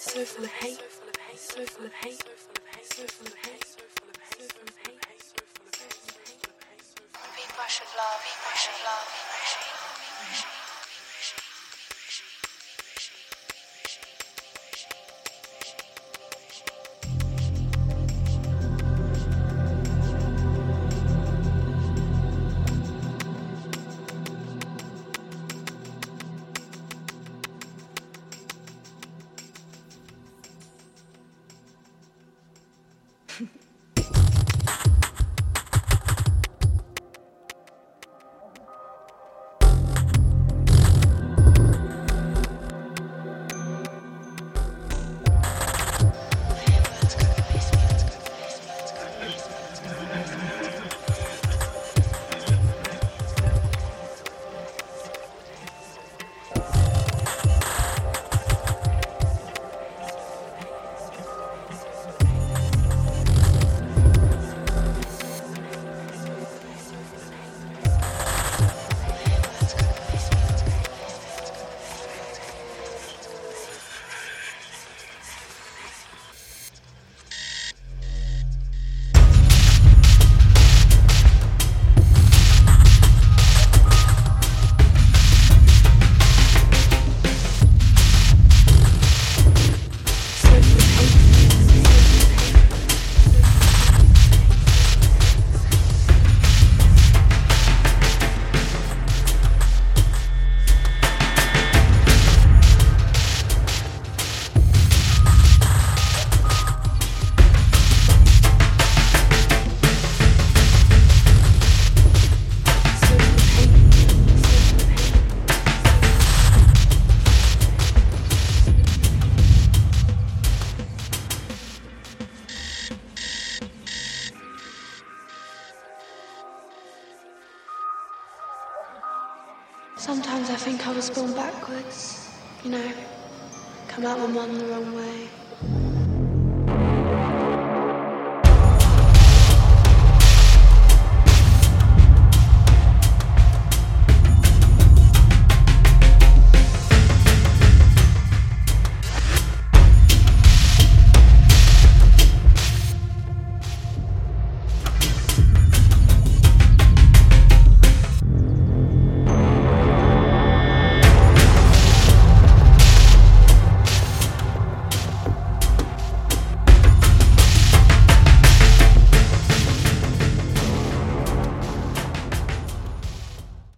so full of hate, so full of haters, full of haters, full of hates, full of haters, hate, so full of hate. People should love, people should love, people should love. Sometimes I think I was born backwards, you know, come out my mum the wrong way.